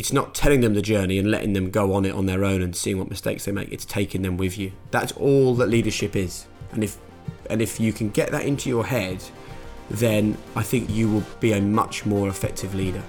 it's not telling them the journey and letting them go on it on their own and seeing what mistakes they make. It's taking them with you. That's all that leadership is. And if and if you can get that into your head, then I think you will be a much more effective leader.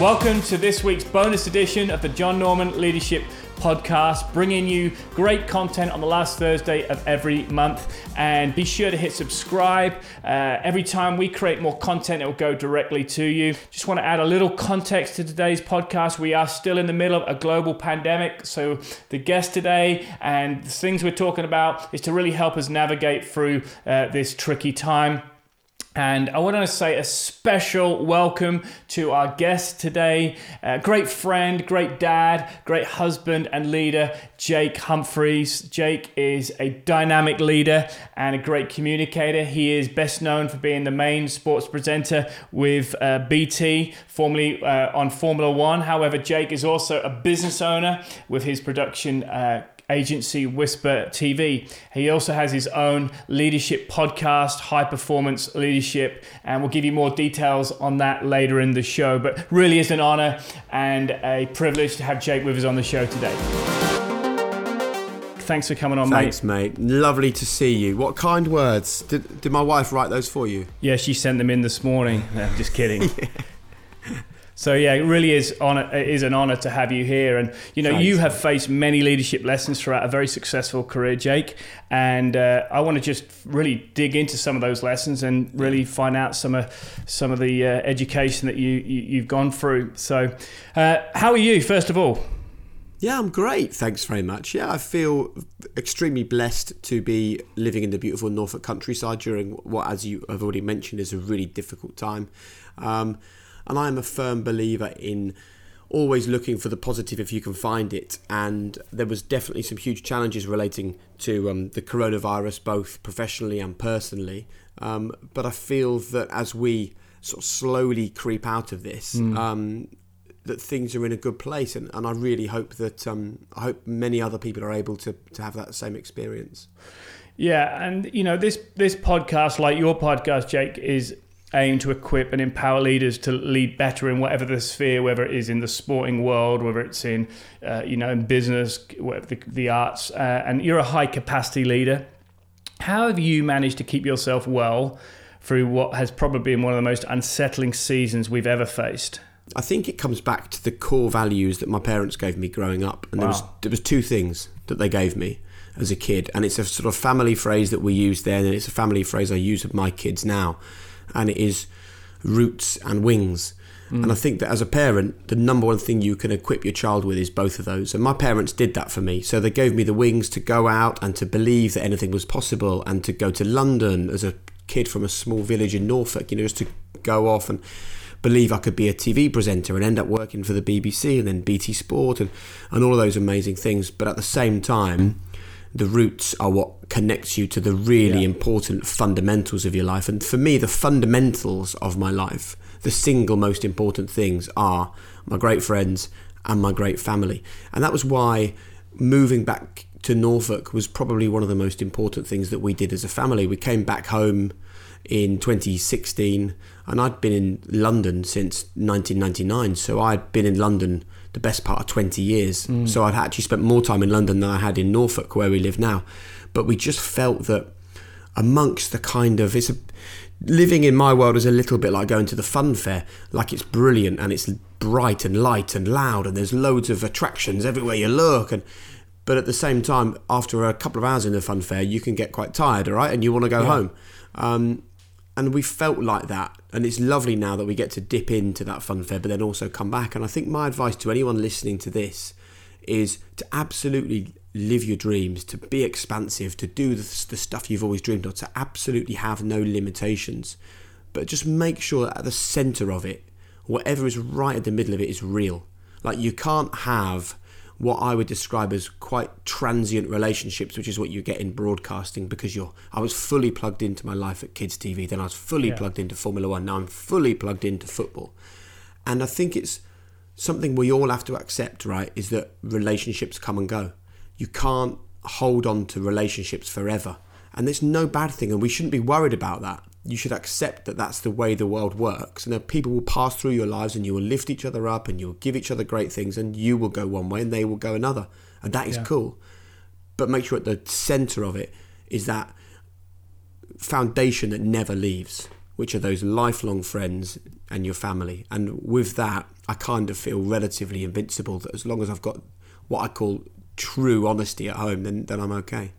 Welcome to this week's bonus edition of the John Norman Leadership Podcast, bringing you great content on the last Thursday of every month. And be sure to hit subscribe. Uh, every time we create more content, it will go directly to you. Just want to add a little context to today's podcast. We are still in the middle of a global pandemic. So, the guest today and the things we're talking about is to really help us navigate through uh, this tricky time. And I want to say a special welcome to our guest today, great friend, great dad, great husband and leader, Jake Humphreys. Jake is a dynamic leader and a great communicator. He is best known for being the main sports presenter with uh, BT, formerly uh, on Formula One. However, Jake is also a business owner with his production uh, agency Whisper TV. He also has his own leadership podcast, High Performance Leadership, and we'll give you more details on that later in the show. But really is an honor and a privilege to have Jake with us on the show today. Thanks for coming on, Thanks, mate. Thanks, mate. Lovely to see you. What kind words? Did, did my wife write those for you? Yeah, she sent them in this morning. No, just kidding. So yeah, it really is honor, it is an honor to have you here, and you know Thanks. you have faced many leadership lessons throughout a very successful career, Jake. And uh, I want to just really dig into some of those lessons and really find out some of some of the uh, education that you, you have gone through. So, uh, how are you, first of all? Yeah, I'm great. Thanks very much. Yeah, I feel extremely blessed to be living in the beautiful Norfolk countryside during what, as you have already mentioned, is a really difficult time. Um, and I am a firm believer in always looking for the positive if you can find it. And there was definitely some huge challenges relating to um, the coronavirus, both professionally and personally. Um, but I feel that as we sort of slowly creep out of this, um, that things are in a good place, and, and I really hope that um, I hope many other people are able to, to have that same experience. Yeah, and you know this this podcast, like your podcast, Jake, is aimed to equip and empower leaders to lead better in whatever the sphere, whether it is in the sporting world, whether it's in uh, you know in business, whatever the, the arts, uh, and you're a high capacity leader. How have you managed to keep yourself well through what has probably been one of the most unsettling seasons we've ever faced? I think it comes back to the core values that my parents gave me growing up, and there was there was two things that they gave me as a kid, and it's a sort of family phrase that we used then, and it's a family phrase I use with my kids now, and it is roots and wings. And I mm. think that as a parent, the number one thing you can equip your child with is both of those. And my parents did that for me. So they gave me the wings to go out and to believe that anything was possible and to go to London as a kid from a small village in Norfolk, you know, just to go off and believe I could be a TV presenter and end up working for the BBC and then BT Sport and, and all of those amazing things. But at the same time, the roots are what connects you to the really Yeah. important fundamentals of your life. And for me, the fundamentals of my life, the single most important things are my great friends and my great family. And that was why moving back to Norfolk was probably one of the most important things that we did as a family. We came back home in 2016 and I'd been in London since 1999 so I'd been in London the best part of 20 years. So I'd actually spent more time in London than I had in Norfolk where we live now. But we just felt that amongst the kind of it's a living in my world is a little bit like going to the fun fair. Like it's brilliant and it's bright and light and loud and there's loads of attractions everywhere you look and but at the same time after a couple of hours in the fun fair you can get quite tired all right? And you want to go home. Um, and we felt like that. And it's lovely now that we get to dip into that fun fair but then also come back. And i think my advice to anyone listening to this is to absolutely live your dreams to be expansive to do the, the stuff you've always dreamed of to absolutely have no limitations. But just make sure that at the center of it whatever is right at the middle of it is real. Like you can't have what I would describe as quite transient relationships, which is what you get in broadcasting because you're I was fully plugged into my life at Kids TV, then I was fully Yeah. plugged into Formula One, now I'm fully plugged into football. And I think it's something we all have to accept, right? Is that relationships come and go. You can't hold on to relationships forever. And there's no bad thing, and we shouldn't be worried about that. You should accept that that's the way the world works, and that people will pass through your lives, and you will lift each other up, and you'll give each other great things, and you will go one way, and they will go another, and that is Yeah. cool. But make sure at the center of it is that foundation that never leaves, which are those lifelong friends and your family. And with that, I kind of feel relatively invincible that as long as I've got what I call true honesty at home, then, then I'm okay.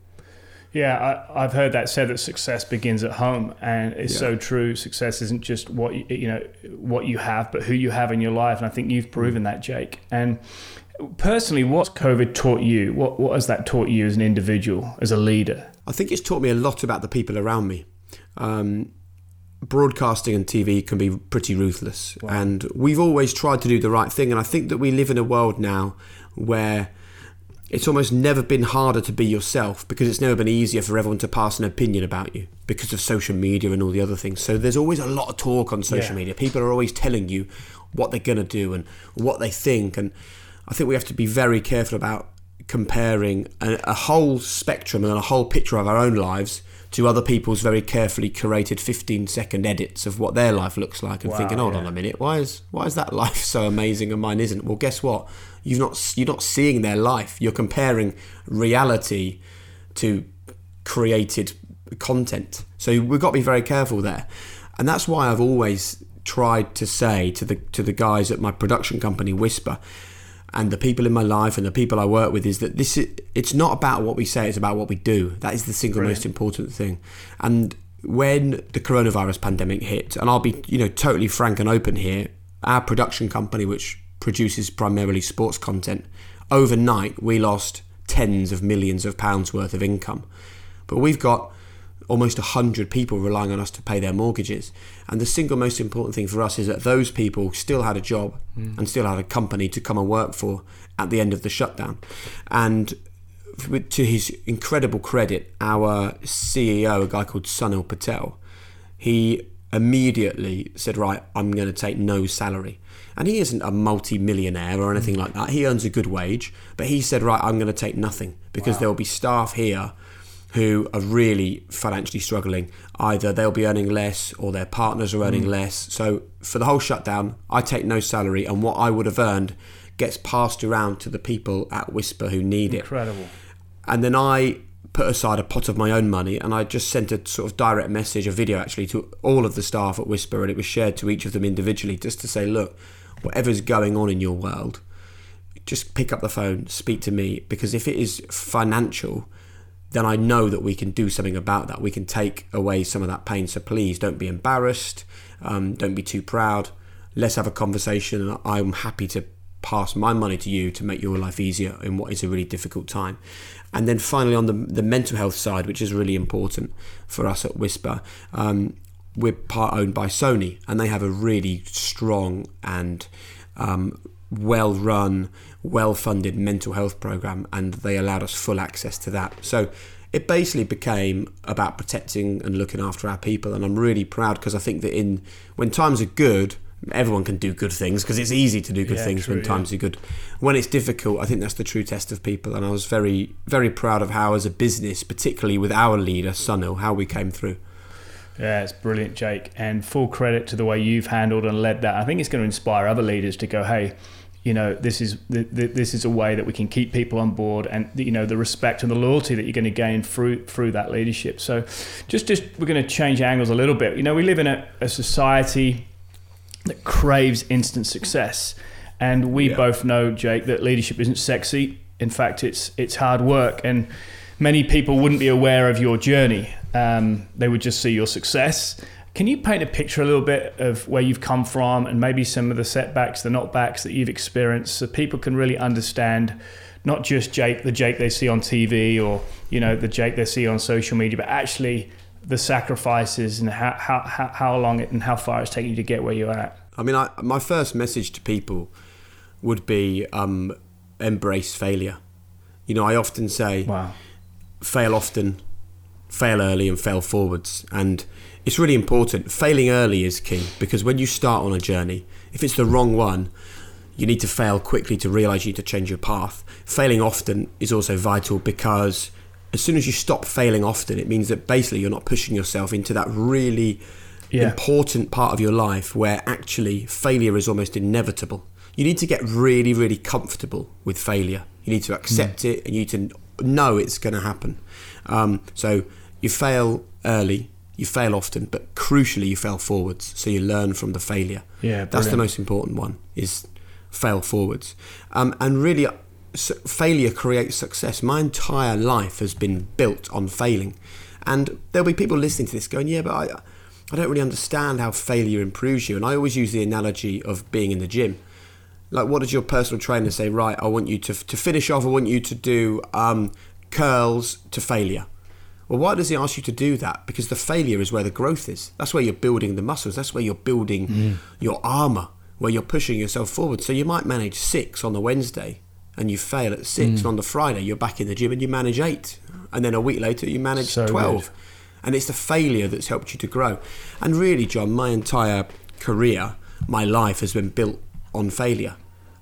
Yeah, I, I've heard that said that success begins at home, and it's Yeah. so true. Success isn't just what you, you know what you have, but who you have in your life. And I think you've proven that, Jake. And personally, what's COVID taught you? What what has that taught you as an individual, as a leader? I think it's taught me a lot about the people around me. Um, broadcasting and TV can be pretty ruthless, and we've always tried to do the right thing. And I think that we live in a world now where it's almost never been harder to be yourself because it's never been easier for everyone to pass an opinion about you because of social media and all the other things. So there's always a lot of talk on social Yeah. media. People are always telling you what they're going to do and what they think. And I think we have to be very careful about comparing a, a whole spectrum and a whole picture of our own lives to other people's very carefully curated 15 second edits of what their life looks like and Wow, thinking hold yeah. on a minute why is why is that life so amazing and mine isn't? Well guess what? You've not you're not seeing their life. You're comparing reality to created content. So we've got to be very careful there. And that's why I've always tried to say to the to the guys at my production company Whisper and the people in my life and the people I work with is that this is it's not about what we say it's about what we do. That is the single Brilliant. most important thing. And when the coronavirus pandemic hit and I'll be you know totally frank and open here our production company which produces primarily sports content overnight we lost tens of millions of pounds worth of income. But we've got almost 100 people relying on us to pay their mortgages. And the single most important thing for us is that those people still had a job hmm. and still had a company to come and work for at the end of the shutdown. And to his incredible credit, our CEO, a guy called Sunil Patel, he immediately said, Right, I'm going to take no salary. And he isn't a multi millionaire or anything hmm. like that. He earns a good wage, but he said, Right, I'm going to take nothing because there will be staff here who are really financially struggling. Either they'll be earning less or their partners are earning mm. less. So for the whole shutdown, I take no salary, and what I would have earned gets passed around to the people at Whisper who need it. Incredible. And then I put aside a pot of my own money and I just sent a sort of direct message, a video actually, to all of the staff at Whisper, and it was shared to each of them individually just to say, look, whatever's going on in your world, just pick up the phone, speak to me, because if it is financial, then I know that we can do something about that. We can take away some of that pain. So please don't be embarrassed, um, don't be too proud. Let's have a conversation, and I'm happy to pass my money to you to make your life easier in what is a really difficult time. And then finally, on the, the mental health side, which is really important for us at Whisper, um, we're part owned by Sony, and they have a really strong and um, well run, well funded mental health program, and they allowed us full access to that. So it basically became about protecting and looking after our people, and I'm really proud because I think that in when times are good, everyone can do good things because it's easy to do good Yeah, things true, when times are good. When it's difficult, I think that's the true test of people, and I was very, very proud of how, as a business, particularly with our leader Sunil, how we came through. Yeah, it's brilliant, Jake, and full credit to the way you've handled and led that. I think it's going to inspire other leaders to go, hey, you know, this is th- th- this is a way that we can keep people on board, and you know, the respect and the loyalty that you're going to gain through through that leadership. So, just just we're going to change angles a little bit. You know, we live in a, a society that craves instant success, and we Yeah. both know, Jake, that leadership isn't sexy. In fact, it's it's hard work, and many people wouldn't be aware of your journey. Um, they would just see your success. Can you paint a picture a little bit of where you've come from and maybe some of the setbacks, the knockbacks that you've experienced, so people can really understand not just Jake, the Jake they see on TV or you know the Jake they see on social media, but actually the sacrifices and how how, how, long it and how far it's taken you to get where you're at. I mean, I, my first message to people would be um, embrace failure. You know, I often say, Wow. fail often, fail early, and fail forwards. And it's really important. Failing early is key because when you start on a journey, if it's the wrong one, you need to fail quickly to realize you need to change your path. Failing often is also vital because as soon as you stop failing often, it means that basically you're not pushing yourself into that really Yeah. important part of your life where actually failure is almost inevitable. You need to get really, really comfortable with failure. You need to accept Mm. it and you need to know it's going to happen. Um, so you fail early, you fail often, but crucially, you fail forwards. So you learn from the failure. Yeah, That's the most important one is fail forwards. Um, and really, uh, failure creates success. My entire life has been built on failing. And there'll be people listening to this going, yeah, but I, I don't really understand how failure improves you. And I always use the analogy of being in the gym. Like, what does your personal trainer say? Right, I want you to, to finish off, I want you to do um, curls to failure. Well, why does he ask you to do that? Because the failure is where the growth is. That's where you're building the muscles. That's where you're building mm. your armor, where you're pushing yourself forward. So you might manage six on the Wednesday and you fail at six. And on the Friday, you're back in the gym and you manage eight. And then a week later, you manage So 12. good. And it's the failure that's helped you to grow. And really, John, my entire career, my life has been built on failure.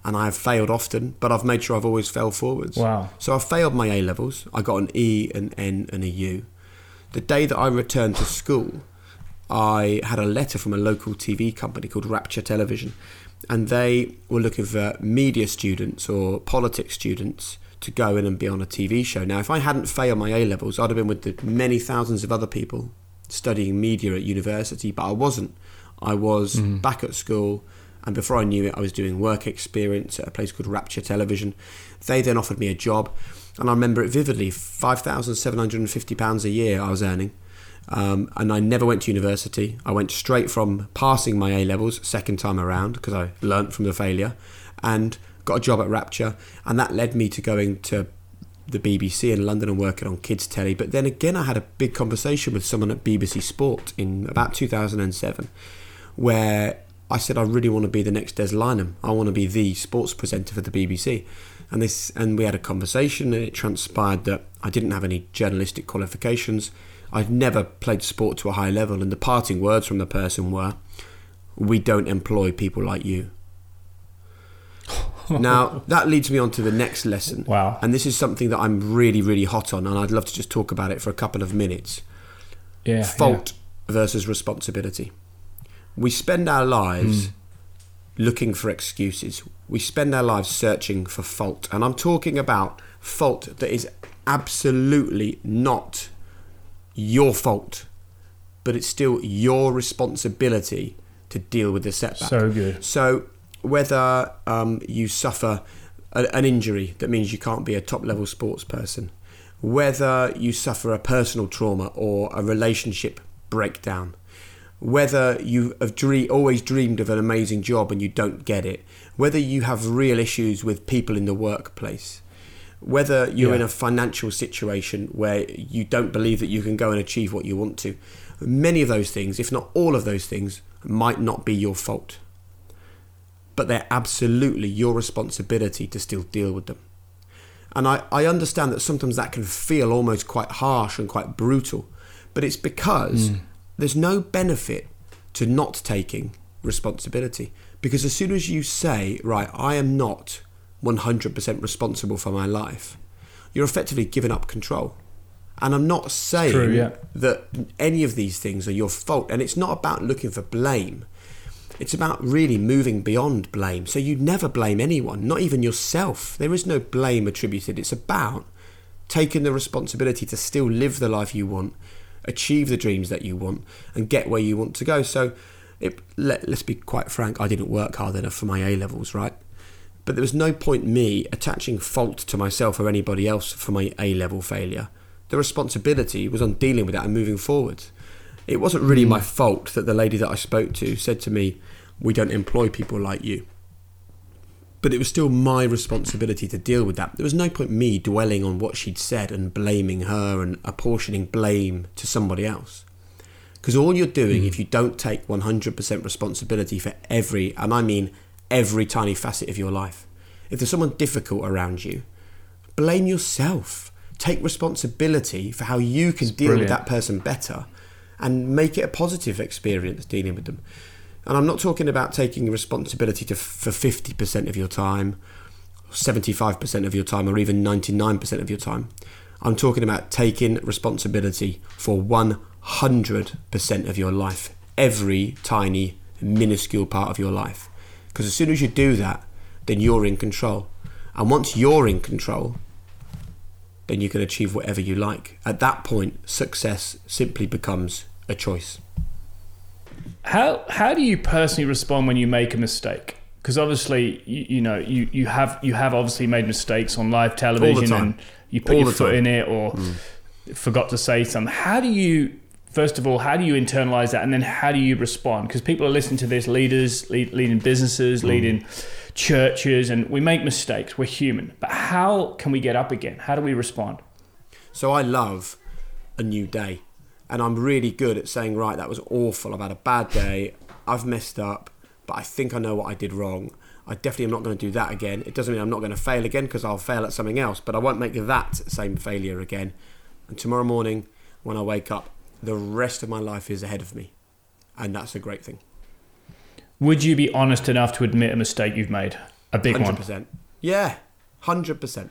And I have failed often, but I've made sure I've always fell forwards. Wow. So I failed my A levels. I got an E, an N, and a U. The day that I returned to school, I had a letter from a local TV company called Rapture Television, and they were looking for media students or politics students to go in and be on a TV show. Now, if I hadn't failed my A levels, I'd have been with the many thousands of other people studying media at university, but I wasn't. I was mm-hmm. back at school, and before I knew it, I was doing work experience at a place called Rapture Television. They then offered me a job, and I remember it vividly £5,750 a year I was earning. Um, and I never went to university. I went straight from passing my A levels second time around because I learnt from the failure, and got a job at Rapture, and that led me to going to the BBC in London and working on kids telly. But then again, I had a big conversation with someone at BBC Sport in about 2007, where I said I really want to be the next Des Lynam. I want to be the sports presenter for the BBC. And this, and we had a conversation, and it transpired that I didn't have any journalistic qualifications. I'd never played sport to a high level, and the parting words from the person were, "We don't employ people like you." now that leads me on to the next lesson. Wow. And this is something that I'm really, really hot on, and I'd love to just talk about it for a couple of minutes Yeah. fault versus responsibility. We spend our lives looking for excuses. We spend our lives searching for fault. And I'm talking about fault that is absolutely not your fault, but it's still your responsibility to deal with the setback. So good. So, whether um, you suffer a, an injury that means you can't be a top level sports person, whether you suffer a personal trauma or a relationship breakdown, whether you have dre- always dreamed of an amazing job and you don't get it, whether you have real issues with people in the workplace, whether you're Yeah. in a financial situation where you don't believe that you can go and achieve what you want to, many of those things, if not all of those things, might not be your fault. But they're absolutely your responsibility to still deal with them. And I, I understand that sometimes that can feel almost quite harsh and quite brutal, but it's because mm. There's no benefit to not taking responsibility. Because as soon as you say, right, I am not 100% responsible for my life, you're effectively giving up control. And I'm not saying true, yeah. that any of these things are your fault. And it's not about looking for blame. It's about really moving beyond blame. So you never blame anyone, not even yourself. There is no blame attributed. It's about taking the responsibility to still live the life you want, achieve the dreams that you want, and get where you want to go. So it, let, let's be quite frank, I didn't work hard enough for my A levels, right? But there was no point me attaching fault to myself or anybody else for my A level failure. The responsibility was on dealing with that and moving forward. It wasn't really hmm. my fault that the lady that I spoke to said to me, We don't employ people like you. But it was still my responsibility to deal with that. There was no point me dwelling on what she'd said and blaming her and apportioning blame to somebody else. Because all you're doing, hmm. if you don't take 100% responsibility for every, and I mean every tiny facet of your life, if there's someone difficult around you, blame yourself. Take responsibility for how you can deal with that person better and make it a positive experience dealing with them. And I'm not talking about taking responsibility to, for 50% of your time, 75% of your time, or even 99% of your time. I'm talking about taking responsibility for 100% of your life, every tiny, minuscule part of your life. Because as soon as you do that, then you're in control. And once you're in control, then you can achieve whatever you like. At that point, success simply becomes a choice. How how do you personally respond when you make a mistake? Because obviously, you, you, know, you, you have you have obviously made mistakes on live television, and you put All your foot time. in it, or mm. forgot to say something. How do you first of all, how do you internalize that, and then how do you respond? Because people are listening to this, leaders lead, leading businesses, mm. leading churches, and we make mistakes. We're human, but how can we get up again? How do we respond? So I love a new day and I'm really good at saying, right, that was awful. I've had a bad day. I've messed up, but I think I know what I did wrong. I definitely am not going to do that again. It doesn't mean I'm not going to fail again because I'll fail at something else, but I won't make that same failure again. And tomorrow morning, when I wake up, the rest of my life is ahead of me. And that's a great thing. Would you be honest enough to admit a mistake you've made? A big 100%. one? Yeah, 100%.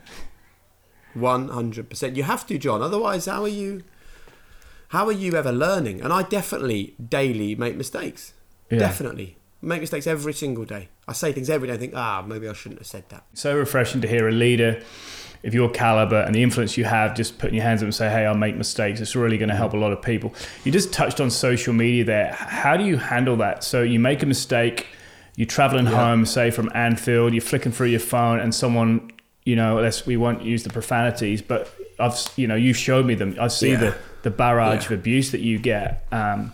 100%. You have to, John. Otherwise, how are you how are you ever learning? And I definitely daily make mistakes. Yeah. Definitely. Make mistakes every single day. I say things every day and think, ah, maybe I shouldn't have said that. So refreshing to hear a leader of your caliber and the influence you have, just putting your hands up and say, hey, I'll make mistakes. It's really going to help a lot of people. You just touched on social media there. How do you handle that? So you make a mistake, you're traveling yeah. home, say from Anfield, you're flicking through your phone, and someone, you know, let's, we won't use the profanities, but I've, you know, you've showed me them. I see yeah. the the barrage yeah. of abuse that you get. Um,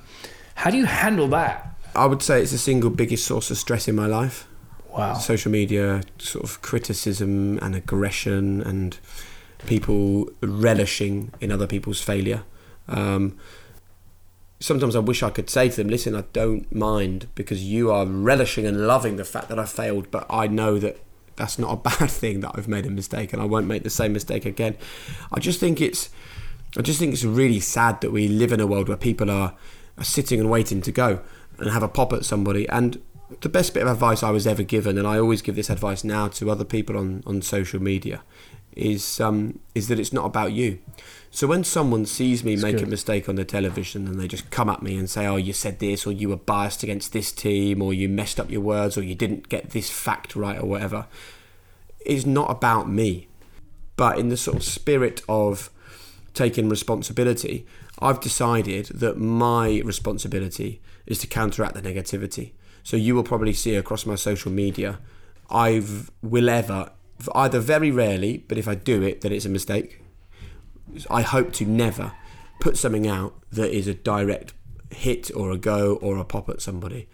how do you handle that? I would say it's the single biggest source of stress in my life. Wow. Social media, sort of criticism and aggression, and people relishing in other people's failure. Um, sometimes I wish I could say to them, listen, I don't mind because you are relishing and loving the fact that I failed, but I know that that's not a bad thing that I've made a mistake and I won't make the same mistake again. I just think it's I just think it's really sad that we live in a world where people are, are sitting and waiting to go and have a pop at somebody. And the best bit of advice I was ever given, and I always give this advice now to other people on, on social media, is um, is that it's not about you. So when someone sees me That's make good. a mistake on the television and they just come at me and say, "Oh, you said this, or you were biased against this team, or you messed up your words, or you didn't get this fact right, or whatever," it's not about me. But in the sort of spirit of taking responsibility, I've decided that my responsibility is to counteract the negativity. So you will probably see across my social media, I've will ever, either very rarely, but if I do it, then it's a mistake. I hope to never put something out that is a direct hit or a go or a pop at somebody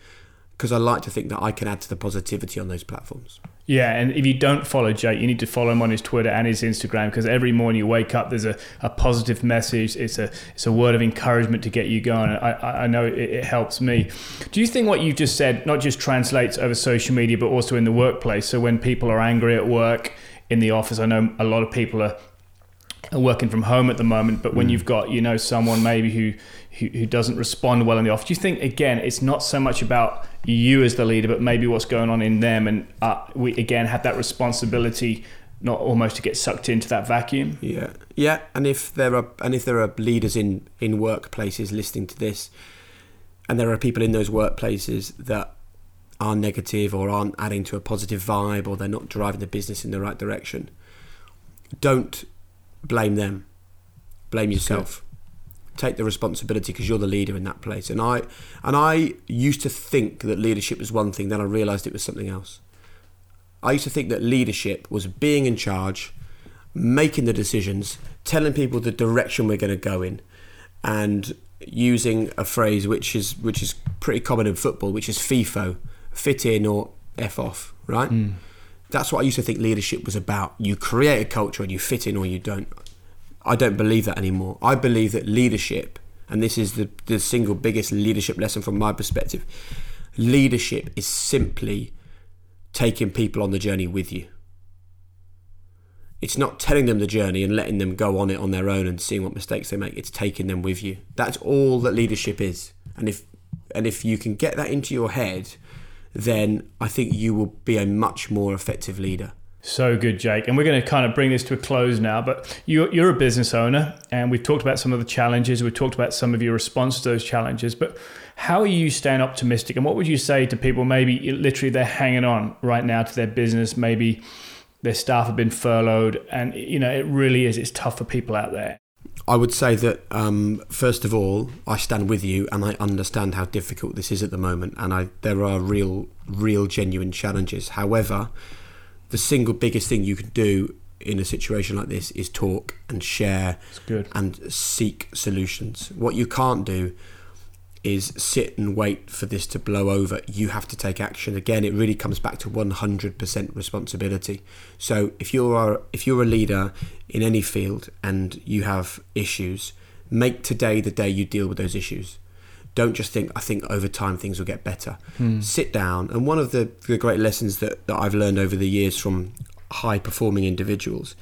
because I like to think that I can add to the positivity on those platforms. Yeah, and if you don't follow Jake, you need to follow him on his Twitter and his Instagram because every morning you wake up, there's a, a positive message. It's a it's a word of encouragement to get you going. I, I know it, it helps me. Do you think what you just said not just translates over social media, but also in the workplace? So when people are angry at work, in the office, I know a lot of people are working from home at the moment but when mm. you've got you know someone maybe who, who, who doesn't respond well in the office do you think again it's not so much about you as the leader, but maybe what's going on in them. And uh, we again have that responsibility, not almost to get sucked into that vacuum. Yeah, yeah. And if there are and if there are leaders in in workplaces listening to this, and there are people in those workplaces that are negative or aren't adding to a positive vibe or they're not driving the business in the right direction, don't blame them. Blame yourself take the responsibility because you're the leader in that place. And I and I used to think that leadership was one thing, then I realised it was something else. I used to think that leadership was being in charge, making the decisions, telling people the direction we're going to go in, and using a phrase which is which is pretty common in football, which is FIFO, fit in or f off, right? Mm. That's what I used to think leadership was about. You create a culture and you fit in or you don't. I don't believe that anymore. I believe that leadership, and this is the, the single biggest leadership lesson from my perspective, leadership is simply taking people on the journey with you. It's not telling them the journey and letting them go on it on their own and seeing what mistakes they make. It's taking them with you. That's all that leadership is. And if and if you can get that into your head, then I think you will be a much more effective leader. So good, Jake. And we're going to kind of bring this to a close now. But you're, you're a business owner, and we've talked about some of the challenges. We've talked about some of your response to those challenges. But how are you staying optimistic? And what would you say to people maybe literally they're hanging on right now to their business? Maybe their staff have been furloughed, and you know it really is. It's tough for people out there. I would say that um, first of all, I stand with you, and I understand how difficult this is at the moment, and I there are real, real, genuine challenges. However, the single biggest thing you can do in a situation like this is talk and share and seek solutions. What you can't do is sit and wait for this to blow over. You have to take action. Again, it really comes back to 100% responsibility. So if you're if you're a leader in any field and you have issues, make today the day you deal with those issues. Don't just think I think over time things will get better. Hmm. Sit down and one of the, the great lessons that, that I've learned over the years from high performing individuals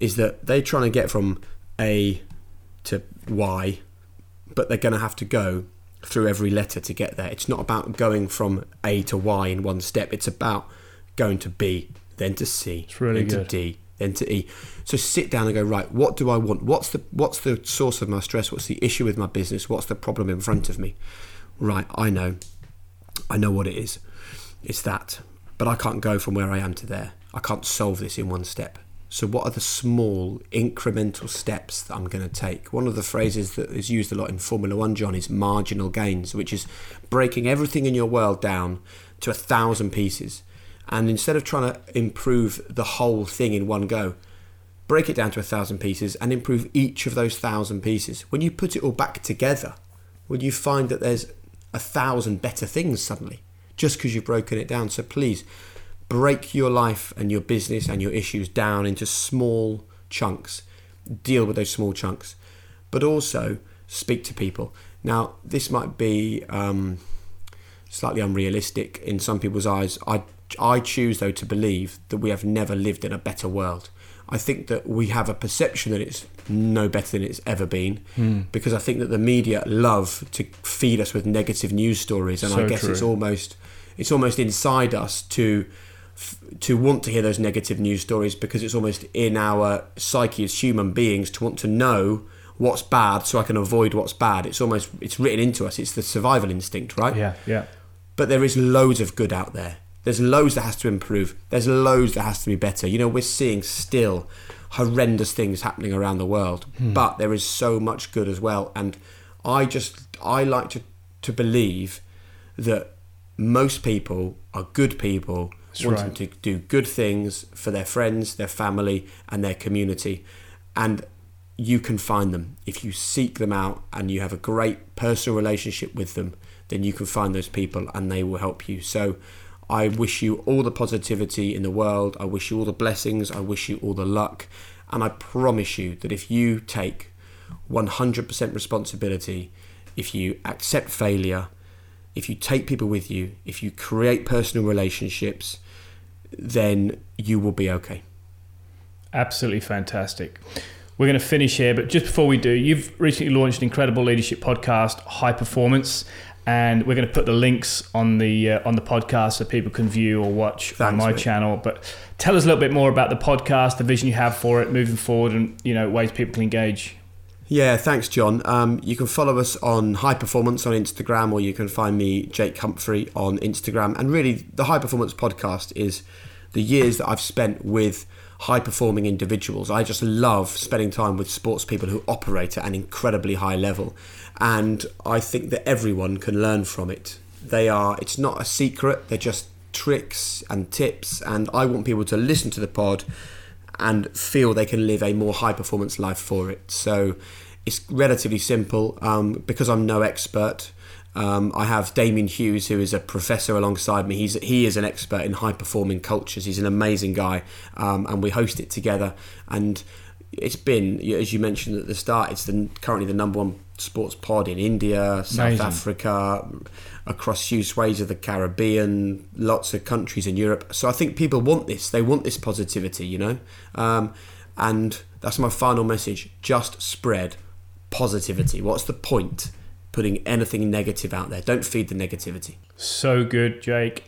is that they're trying to get from A to Y, but they're going to have to go through every letter to get there. It's not about going from A to Y in one step. It's about going to B, then to C, really then good. to D, then to E. So sit down and go right. What do I want? What's the what's the source of my stress? What's the issue with my business? What's the problem in front of me? Right, I know. I know what it is. It's that. But I can't go from where I am to there. I can't solve this in one step. So, what are the small incremental steps that I'm going to take? One of the phrases that is used a lot in Formula One, John, is marginal gains, which is breaking everything in your world down to a thousand pieces. And instead of trying to improve the whole thing in one go, break it down to a thousand pieces and improve each of those thousand pieces. When you put it all back together, will you find that there's a thousand better things suddenly just because you've broken it down? So, please break your life and your business and your issues down into small chunks. Deal with those small chunks, but also speak to people. Now, this might be um, slightly unrealistic in some people's eyes. I I choose though to believe that we have never lived in a better world. I think that we have a perception that it's no better than it's ever been mm. because I think that the media love to feed us with negative news stories and so I guess true. it's almost it's almost inside us to to want to hear those negative news stories because it's almost in our psyche as human beings to want to know what's bad so I can avoid what's bad. It's almost it's written into us. It's the survival instinct, right? Yeah, yeah. But there is loads of good out there. There's loads that has to improve. There's loads that has to be better. You know, we're seeing still horrendous things happening around the world, hmm. but there is so much good as well. And I just I like to to believe that most people are good people that's wanting right. to do good things for their friends, their family, and their community. And you can find them. If you seek them out and you have a great personal relationship with them, then you can find those people and they will help you. So I wish you all the positivity in the world. I wish you all the blessings. I wish you all the luck. And I promise you that if you take 100% responsibility, if you accept failure, if you take people with you, if you create personal relationships, then you will be okay. Absolutely fantastic. We're going to finish here, but just before we do, you've recently launched an incredible leadership podcast, High Performance, and we're going to put the links on the uh, on the podcast so people can view or watch Thanks, on my mate. channel. But tell us a little bit more about the podcast, the vision you have for it moving forward, and you know ways people can engage. Yeah, thanks, John. Um, you can follow us on High Performance on Instagram, or you can find me, Jake Humphrey, on Instagram. And really, the High Performance podcast is the years that I've spent with high performing individuals. I just love spending time with sports people who operate at an incredibly high level. And I think that everyone can learn from it. They are, it's not a secret, they're just tricks and tips. And I want people to listen to the pod and feel they can live a more high performance life for it. So it's relatively simple um, because I'm no expert. Um, I have Damian Hughes, who is a professor alongside me. He's he is an expert in high performing cultures. He's an amazing guy, um, and we host it together. And it's been, as you mentioned at the start, it's the, currently the number one sports pod in India, South Amazing. Africa, across huge swathes of the Caribbean, lots of countries in Europe. So I think people want this. They want this positivity, you know. Um, and that's my final message. Just spread positivity. What's the point? Putting anything negative out there. Don't feed the negativity. So good, Jake.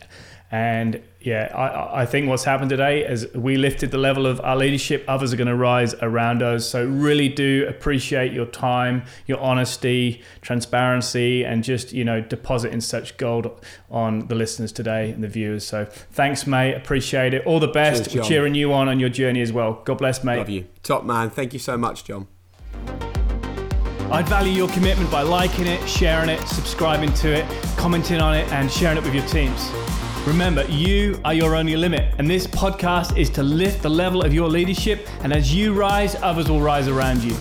And yeah, I, I think what's happened today is we lifted the level of our leadership, others are going to rise around us. So, really do appreciate your time, your honesty, transparency, and just, you know, depositing such gold on the listeners today and the viewers. So, thanks, mate. Appreciate it. All the best. Cheers, We're cheering you on on your journey as well. God bless, mate. Love you. Top man. Thank you so much, John. I'd value your commitment by liking it, sharing it, subscribing to it, commenting on it, and sharing it with your teams. Remember, you are your only limit, and this podcast is to lift the level of your leadership. And as you rise, others will rise around you.